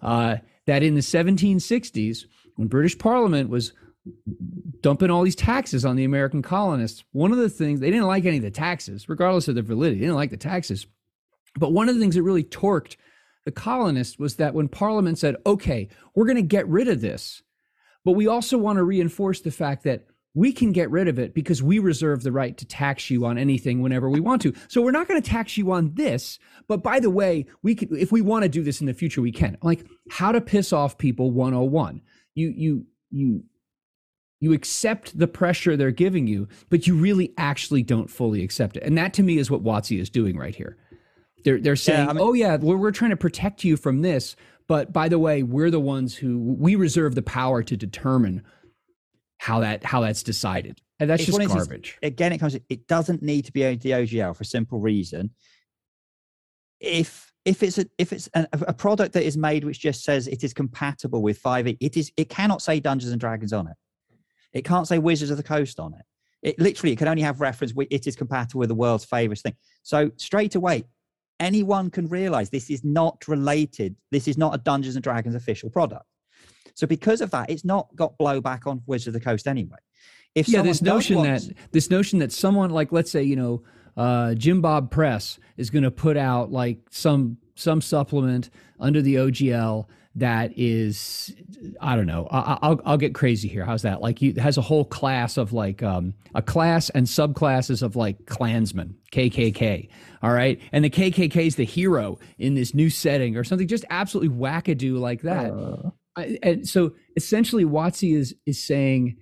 Uh, that in the 1760s, when British Parliament was dumping all these taxes on the American colonists. One of the things they didn't like any of the taxes, regardless of their validity, they didn't like the taxes. But one of the things that really torqued the colonists was that when Parliament said, okay, we're going to get rid of this, but we also want to reinforce the fact that we can get rid of it because we reserve the right to tax you on anything whenever we want to. So we're not going to tax you on this, but by the way, we can if we want to do this in the future, we can. Like how to piss off people 101. You you you you accept the pressure they're giving you, but you really actually don't fully accept it. And that to me is what WotC is doing right here. They're they're saying, yeah, I mean, "Oh yeah, we're we're trying to protect you from this, but by the way, we're the ones who we reserve the power to determine how that how that's decided." And that's just garbage. again, it comes. It doesn't need to be the OGL for a simple reason. If if it's a if it's a, a product that is made which just says it is compatible with 5e, it is it cannot say Dungeons and Dragons on it. It can't say Wizards of the Coast on it. It literally it can only have reference. It is compatible with the world's favorite thing. So straight away, anyone can realize this is not related. This is not a Dungeons and Dragons official product. So because of that, it's not got blowback on Wizards of the Coast anyway. If yeah, this notion want, that this notion that someone like let's say you know uh, Jim Bob Press is going to put out like some some supplement under the OGL that is i don't know. I, will I'll get crazy here. How's that? Like you has a whole class of like um, a class and subclasses of like klansmen kkk all right? And the kkk is the hero in this new setting or something just absolutely wackadoo like that. Uh. I, and so essentially WotC is is saying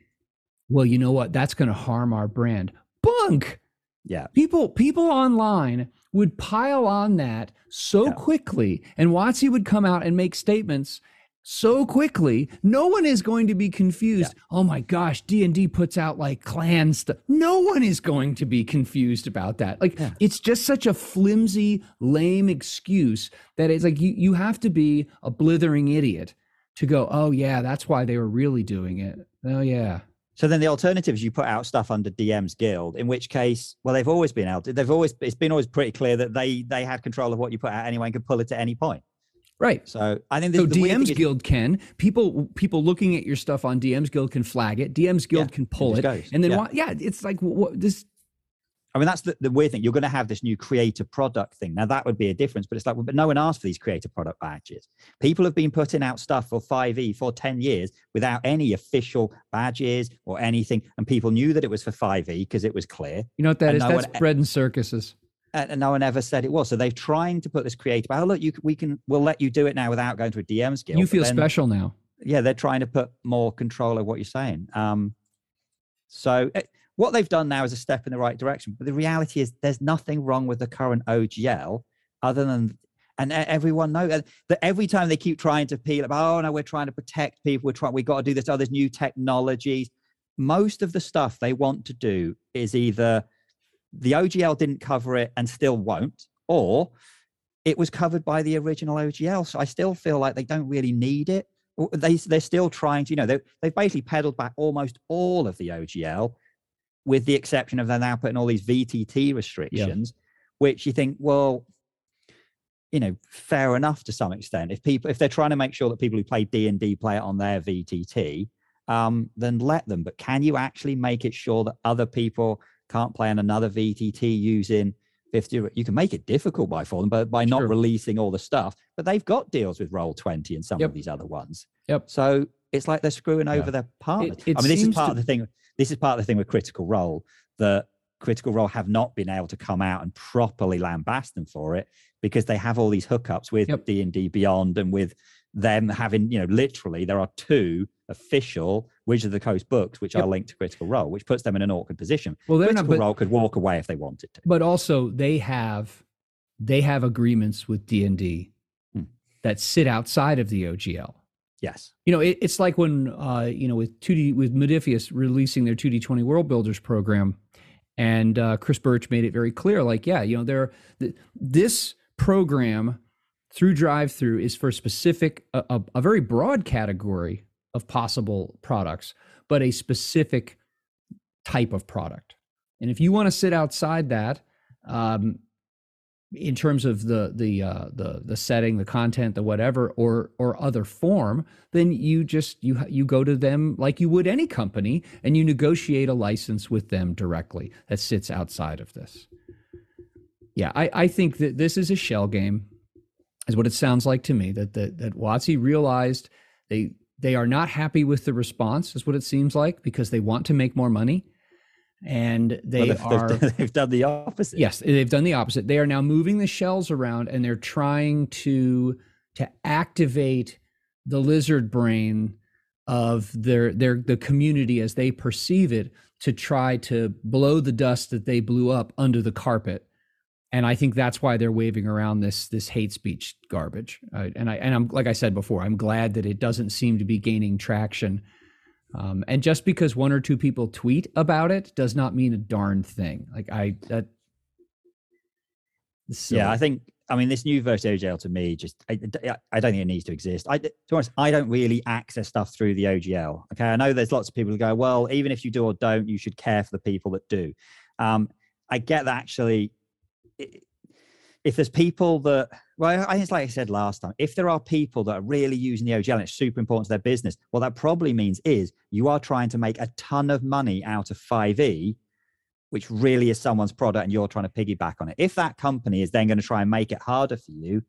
well you know what? That's going to harm our brand. Bunk! Yeah. People people online would pile on that so yeah. quickly and WotC would come out and make statements so quickly no one is going to be confused yeah. oh my gosh d&d puts out like clan stuff no one is going to be confused about that like yeah. it's just such a flimsy lame excuse that it's like you, you have to be a blithering idiot to go oh yeah that's why they were really doing it oh yeah so then the alternative is you put out stuff under DM's Guild, in which case, well, they've always been out. They've always it's been always pretty clear that they they had control of what you put out anyway and could pull it at any point. Right. So I think so. DM's Guild can people people looking at your stuff on DM's Guild can flag it. DM's Guild yeah, can pull it, goes. and then yeah. yeah, it's like what this I mean, that's the, the weird thing. You're going to have this new creator product thing. Now, that would be a difference, but it's like, but no one asked for these creator product badges. People have been putting out stuff for 5e for 10 years without any official badges or anything. And people knew that it was for 5e because it was clear. You know what that and is? No that's one, bread and circuses. And, no one ever said it was. So they're trying to put this creator, oh, look, you, we can, we'll let you do it now without going to a DM guild. You feel then, special now. Yeah, they're trying to put more control of what you're saying. Um, so, it, what they've done now is a step in the right direction. But the reality is, there's nothing wrong with the current OGL other than, and everyone knows that every time they keep trying to peel up, oh no, we're trying to protect people. We're trying, we've got to do this. Oh, there's new technologies. Most of the stuff they want to do is either the OGL didn't cover it and still won't, or it was covered by the original OGL. So I still feel like they don't really need it. They, they're still trying to, you know, they, they've basically pedaled back almost all of the OGL with the exception of they're now putting all these VTT restrictions, yeah. which you think, well, you know, fair enough to some extent. If people, if they're trying to make sure that people who play D and D play it on their VTT, um, then let them. But can you actually make it sure that other people can't play on another VTT using 50? You can make it difficult by for them, but by not releasing all the stuff. But they've got deals with Roll Twenty and some yep. of these other ones. Yep. So it's like they're screwing yeah. over their partners. It, it I mean, this is part to... of the thing this is part of the thing with Critical Role that Critical Role have not been able to come out and properly lambast them for it because they have all these hookups with. D and D Beyond and with them having, you know, literally there are two official Wizard of the Coast books which Yep. are linked to Critical Role, which puts them in an awkward position. Well, Critical not, but, Role could walk away if they wanted to. but also they have they have agreements with D and D Hmm. that sit outside of the OGL. Yes. You know, it, it's like when uh, you know with two D with Modiphius releasing their two D twenty World Builders program, and uh, Chris Birch made it very clear, like, yeah, you know, there th- this program through drive through is for specific a, a, a very broad category of possible products, but a specific type of product. And if you want to sit outside that, um, in terms of the the uh, the the setting, the content, the whatever, or or other form, then you just you you go to them like you would any company, and you negotiate a license with them directly that sits outside of this. Yeah, I, I think that this is a shell game, is what it sounds like to me. That that that WotC realized they they are not happy with the response, is what it seems like, because they want to make more money, and they Well, they've, are they've, [laughs] they've done the opposite. Yes, they've done the opposite. They are now moving the shells around and they're trying to to activate the lizard brain of their their the community as they perceive it to try to blow the dust that they blew up under the carpet. And I think that's why they're waving around this this hate speech garbage. Uh, and I and I'm like I said before, I'm glad that it doesn't seem to be gaining traction. Um, and just because one or two people tweet about it does not mean a darn thing. Like I that. So, Yeah, I think. I mean, this new version of OGL to me just I, I- don't think it needs to exist. I, to be honest, I don't really access stuff through the OGL. Okay, I know there's lots of people who go, well, even if you do or don't, you should care for the people that do. Um, I get that actually. i- If there's people that, well, I think it's like I said last time. If there are people that are really using the OGL and it's super important to their business, what that probably means is you are trying to make a ton of money out of 5e which really is someone's product and you're trying to piggyback on it. If that company is then going to try and make it harder for you,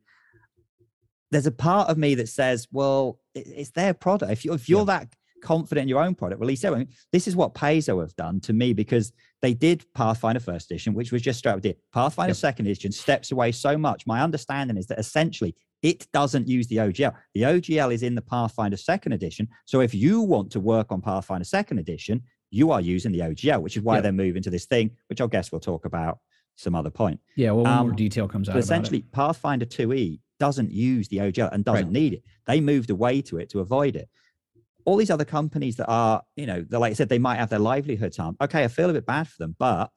there's a part of me that says, well, it's their product. If, you, if you're that confident in your own product, release it. This is what Paizo have done to me because they did Pathfinder first edition, which was just straight up did. Pathfinder Yep. second edition steps away so much. My understanding is that essentially it doesn't use the OGL. The OGL is in the Pathfinder second edition. So if you want to work on Pathfinder second edition, you are using the OGL, which is why Yep. they're moving to this thing, which I guess we'll talk about some other point. yeah. Well, when more um, detail comes out. But about it. essentially, Pathfinder 2e doesn't use the OGL and doesn't Right. need it. They moved away to it to avoid it. All these other companies that are, you know, like I said, they might have their livelihoods harmed. Okay, I feel a bit bad for them, but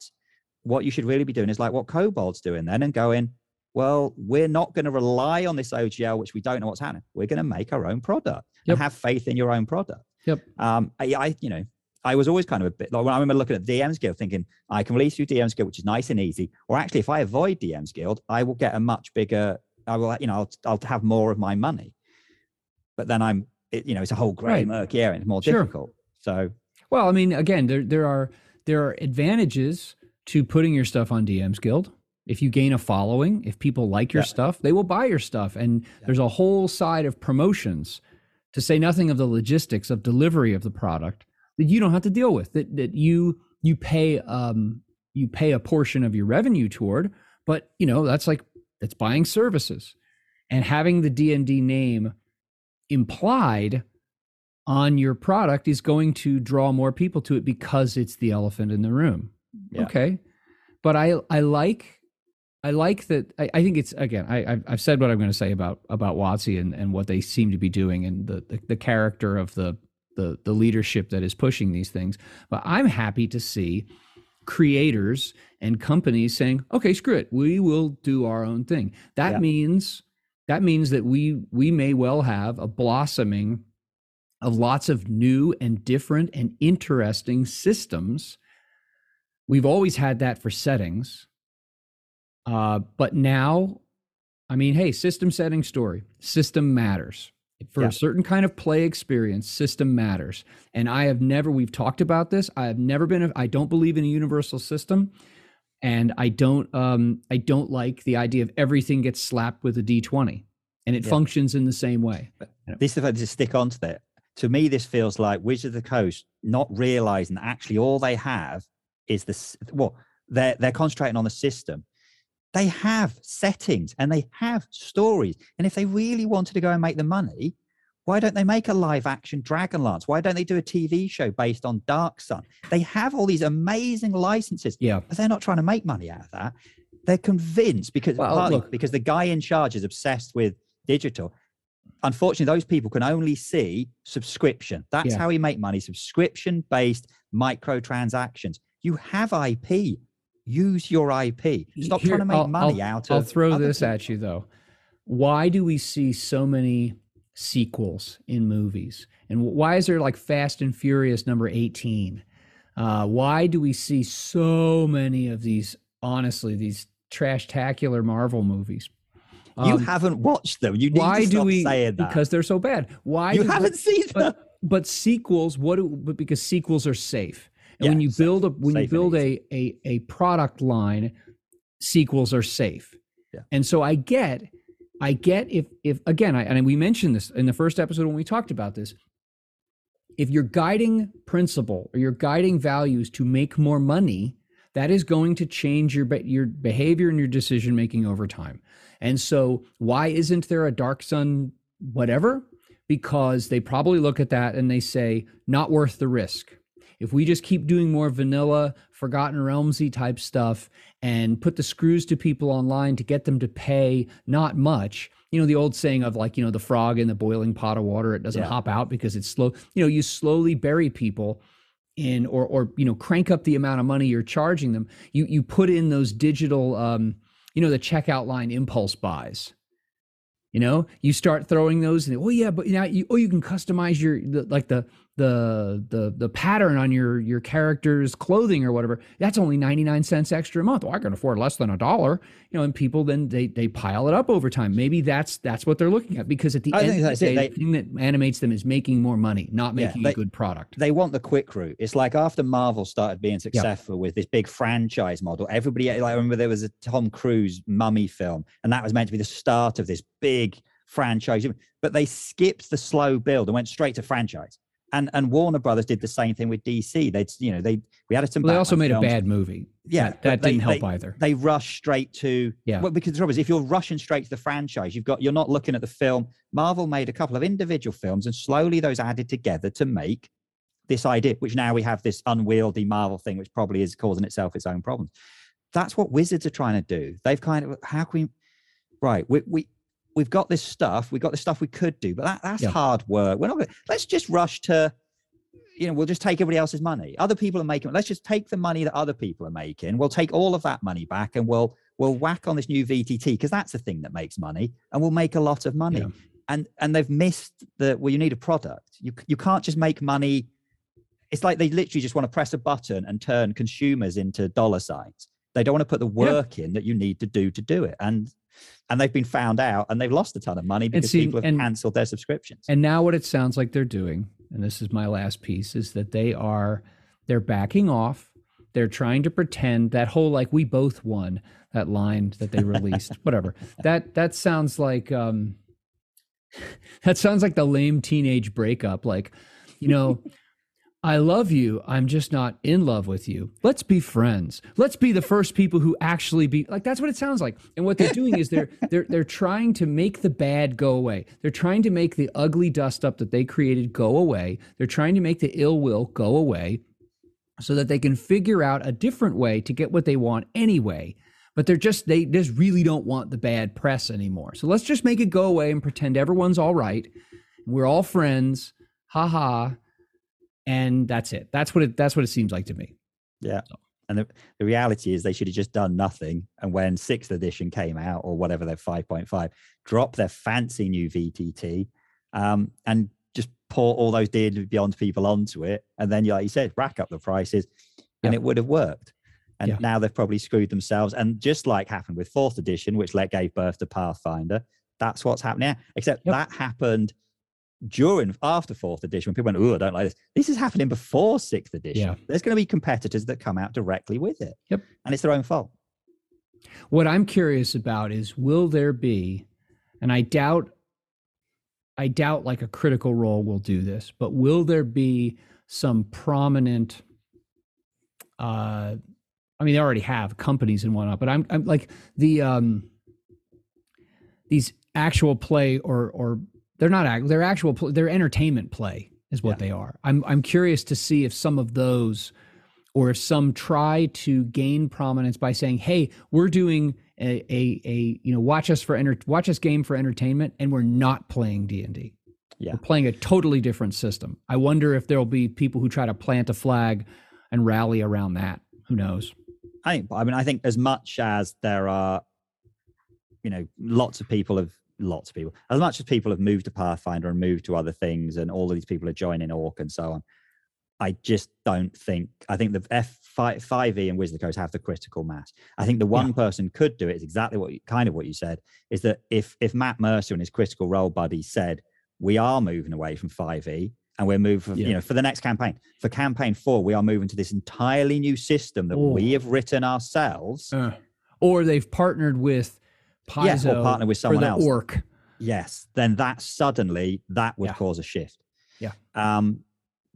what you should really be doing is like what Kobold's doing then and going, well, we're not going to rely on this OGL, which we don't know what's happening. We're going to make our own product Yep. and have faith in your own product. Yep. Um, I, I, you know, I was always kind of a bit like when I remember looking at DM's Guild, thinking I can release through DM's Guild, which is nice and easy. Or actually, if I avoid DM's Guild, I will get a much bigger. I will, you know, I'll, I'll have more of my money. But then I'm, it, you know, it's a whole grey Right. murky area. and It's more Sure. difficult. So Well, I mean, again, there there are there are advantages to putting your stuff on DM's Guild. If you gain a following, if people like your Yeah. stuff, they will buy your stuff. And there's a whole side of promotions, to say nothing of the logistics of delivery of the product that you don't have to deal with. That that you you pay um you pay a portion of your revenue toward, but you know that's like that's buying services, and having the D and D name implied on your product is going to draw more people to it because it's the elephant in the room. Yeah. Okay. But I I like I like that I, I think it's again I I've, I've said what I'm going to say about about WotC and, and what they seem to be doing and the, the the character of the the the leadership that is pushing these things. But I'm happy to see creators and companies saying, okay, screw it, we will do our own thing. That Yeah. means that means that we we may well have a blossoming of lots of new and different and interesting systems. We've always had that for settings. Uh, but now, I mean, hey, system setting story, system matters. For Yeah. a certain kind of play experience, system matters. And I have never, we've talked about this. I have never been, a, I don't believe in a universal system. And I don't, um, I don't like the idea of everything gets slapped with a D20 and it Yeah. functions in the same way. this is if I just stick onto that. To me, this feels like Wizard of the Coast not realizing that actually all they have is this. Well, they're they're concentrating on the system. They have settings and they have stories. And if they really wanted to go and make the money, why don't they make a live action Dragonlance? Why don't they do a TV show based on Dark Sun? They have all these amazing licenses, Yeah. but they're not trying to make money out of that. They're convinced because Well, partly look- because the guy in charge is obsessed with digital. Unfortunately, those people can only see subscription. That's Yeah. how we make money: subscription-based microtransactions. You have IP. Use your IP. Stop Here, trying to make I'll- money I'll- out I'll of. throw other this at you though. Why do we see so many sequels in movies? And why is there like Fast and Furious number 18? Uh, why do we see so many of these, honestly, these trash-tacular Marvel movies? You Um, haven't watched them. You need why to do we? saying that. Because they're so bad. Why you haven't seen them. but but sequels what do but because sequels are safe and when you safe- build a when you build a, a a product line sequels are safe Yeah. and so i get i get if if again I, and we mentioned this in the first episode when we talked about this. If your guiding principle or your guiding values to make more money that is going to change your your behavior and your decision making over time. And so why isn't there a dark sun whatever? Because they probably look at that and they say not worth the risk. If we just keep doing more vanilla forgotten realmsy type stuff and put the screws to people online to get them to pay not much. You know the old saying of like you know the frog in the boiling pot of water it doesn't Yeah. hop out because it's slow you know you slowly bury people in or or you know crank up the amount of money you're charging them. You you put in those digital um you know the checkout line impulse buys. You know you start throwing those and oh yeah but now you oh you can customize your the, like the the the the pattern on your your character's clothing or whatever that's only 99 cents extra a month well i can afford less than a dollar you know and people then they they pile it up over time maybe that's that's what they're looking at because at the I end of the day, They- the thing that animates them is making more money not Yeah, making they- a good product they want the quick route. It's like after Marvel started being successful with this big franchise model, everybody like I remember there was a Tom Cruise mummy film, and that was meant to be the start of this big franchise. But they skipped the slow build and went straight to franchise. And and Warner Brothers did the same thing with DC. They'd you know they we had some. well, they also made a bad movie Yeah, that, that didn't help they- either They rush straight to Yeah. Well, because the trouble is, if you're rushing straight to the franchise, you've got you're not looking at the film. Marvel made a couple of individual films, and slowly those added together to make this idea. Which now we have this unwieldy Marvel thing, which probably is causing itself its own problems. That's what Wizards are trying to do. They've kind of how can we? Right, we we we've got this stuff. We've got the stuff we could do, but that, that's Yeah. hard work. We're not. Gonna, let's just rush to you know, we'll just take everybody else's money. Other people are making. Let's just take the money that other people are making. We'll take all of that money back, and we'll we'll whack on this new VTT because that's the thing that makes money, and we'll make a lot of money. Yeah. And and they've missed the well. You need a product. You you can't just make money. It's like they literally just want to press a button and turn consumers into dollar signs. They don't want to put the Yeah. work in that you need to do to do it. And and they've been found out, and they've lost a ton of money because see, people have and- cancelled their subscriptions. And now what it sounds like they're doing, and this is my last piece, is that they are they're backing off. They're trying to pretend that whole like we both won that line that they released, [laughs] whatever. That that sounds like um [laughs] that sounds like the lame teenage breakup. Like, you know, I love you. I'm just not in love with you. Let's be friends. Let's be the first people who actually be like that's what it sounds like. And what they're doing is they're they're they're trying to make the bad go away. They're trying to make the ugly dust up that they created go away. They're trying to make the ill will go away so that they can figure out a different way to get what they want anyway. But they're just they just really don't want the bad press anymore. So let's just make it go away and pretend everyone's all right. We're all friends. Ha ha. And that's it. That's what it that's what it seems like to me. Yeah. And the, the reality is they should have just done nothing. And when sixth edition came out or whatever their 5.5, drop their fancy new VTT um, and just pour all those D&D Beyond people onto it. And then, like you said, rack up the prices and it would have worked. And Yeah. now they've probably screwed themselves. And just like happened with fourth edition, which let gave birth to Pathfinder, that's what's happening now. Except Yep. that happened during after fourth edition when people went, oh, I don't like this. This is happening before sixth edition. Yeah. There's going to be competitors that come out directly with it. Yep. And it's their own fault. What I'm curious about is will there be, and I doubt, I doubt like a critical role will do this, but will there be some prominent uh, I mean, they already have companies and whatnot, but I'm, I'm like the um, these actual play or or they're not act, they're actual they're entertainment play is what Yeah. they are. I'm I'm curious to see if some of those or if some try to gain prominence by saying, "Hey, we're doing a a, a you know watch us for enter- watch us game for entertainment, and we're not playing D and D. Yeah. We're playing a totally different system." I wonder if there will be people who try to plant a flag and rally around that. Who knows? I think, I mean, I think as much as there are, you know, lots of people have, lots of people, as much as people have moved to Pathfinder and moved to other things, and all of these people are joining Orc and so on, I just don't think, I think the F five, 5e and Wizard Coast have the critical mass. I think the one person could do it is exactly what you, kind of what you said is that if, if Matt Mercer and his critical role buddy said, we are moving away from 5e and we're moving, Yeah. you know, for the next campaign, for campaign four, we are moving to this entirely new system that Oh. we have written ourselves. Uh, or they've partnered with Yeah, Paizo or partner with for someone the else. orc. Yes, then that suddenly that would Yeah. cause a shift. Yeah. Um,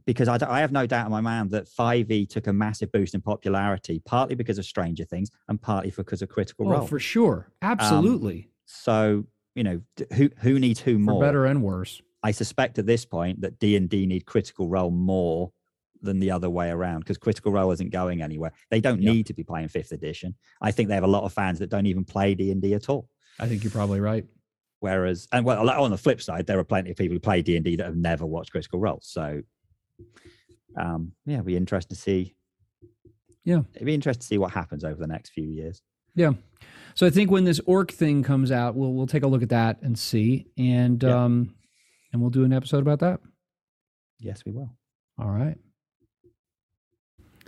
because I, I, have no doubt in my mind that 5e took a massive boost in popularity, partly because of Stranger Things and partly because of Critical Oh, Role. for sure, absolutely, so you know who who needs who more? for better and worse. I suspect at this point that D and D need Critical Role more than the other way around because Critical Role isn't going anywhere. They don't Yeah. need to be playing fifth edition. I think they have a lot of fans that don't even play D and D at all. I think you're probably right. Whereas, and well, on the flip side, there are plenty of people who play D and D that have never watched Critical Role. So, um, yeah, it'd be interesting to see. Yeah. it'd be interesting to see what happens over the next few years. Yeah. So I think when this orc thing comes out, we'll we'll take a look at that and see, and Yeah. um, and we'll do an episode about that. Yes, we will. All right.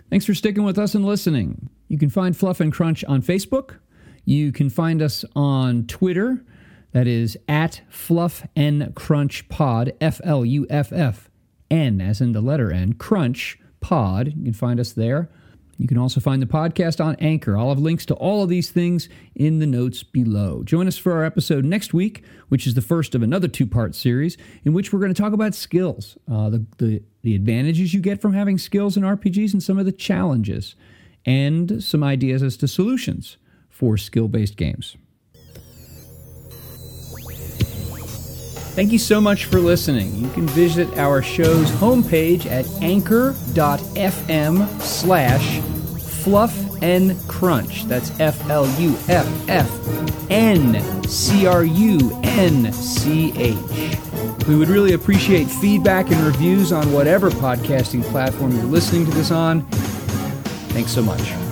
Thanks for sticking with us and listening. You can find Fluff and Crunch on Facebook. You can find us on Twitter. That is at Fluff and Crunch Pod, F L U F F N, as in the letter N, Crunch Pod. You can find us there. You can also find the podcast on Anchor. I'll have links to all of these things in the notes below. Join us for our episode next week, which is the first of another two part series in which we're going to talk about skills, uh, the, the, the advantages you get from having skills in RPGs, and some of the challenges, and some ideas as to solutions for skill based games. Thank you so much for listening. You can visit our show's homepage at anchor.fm slash fluff and crunch. That's F L U F F N C R U N C H. We would really appreciate feedback and reviews on whatever podcasting platform you're listening to this on. Thanks so much.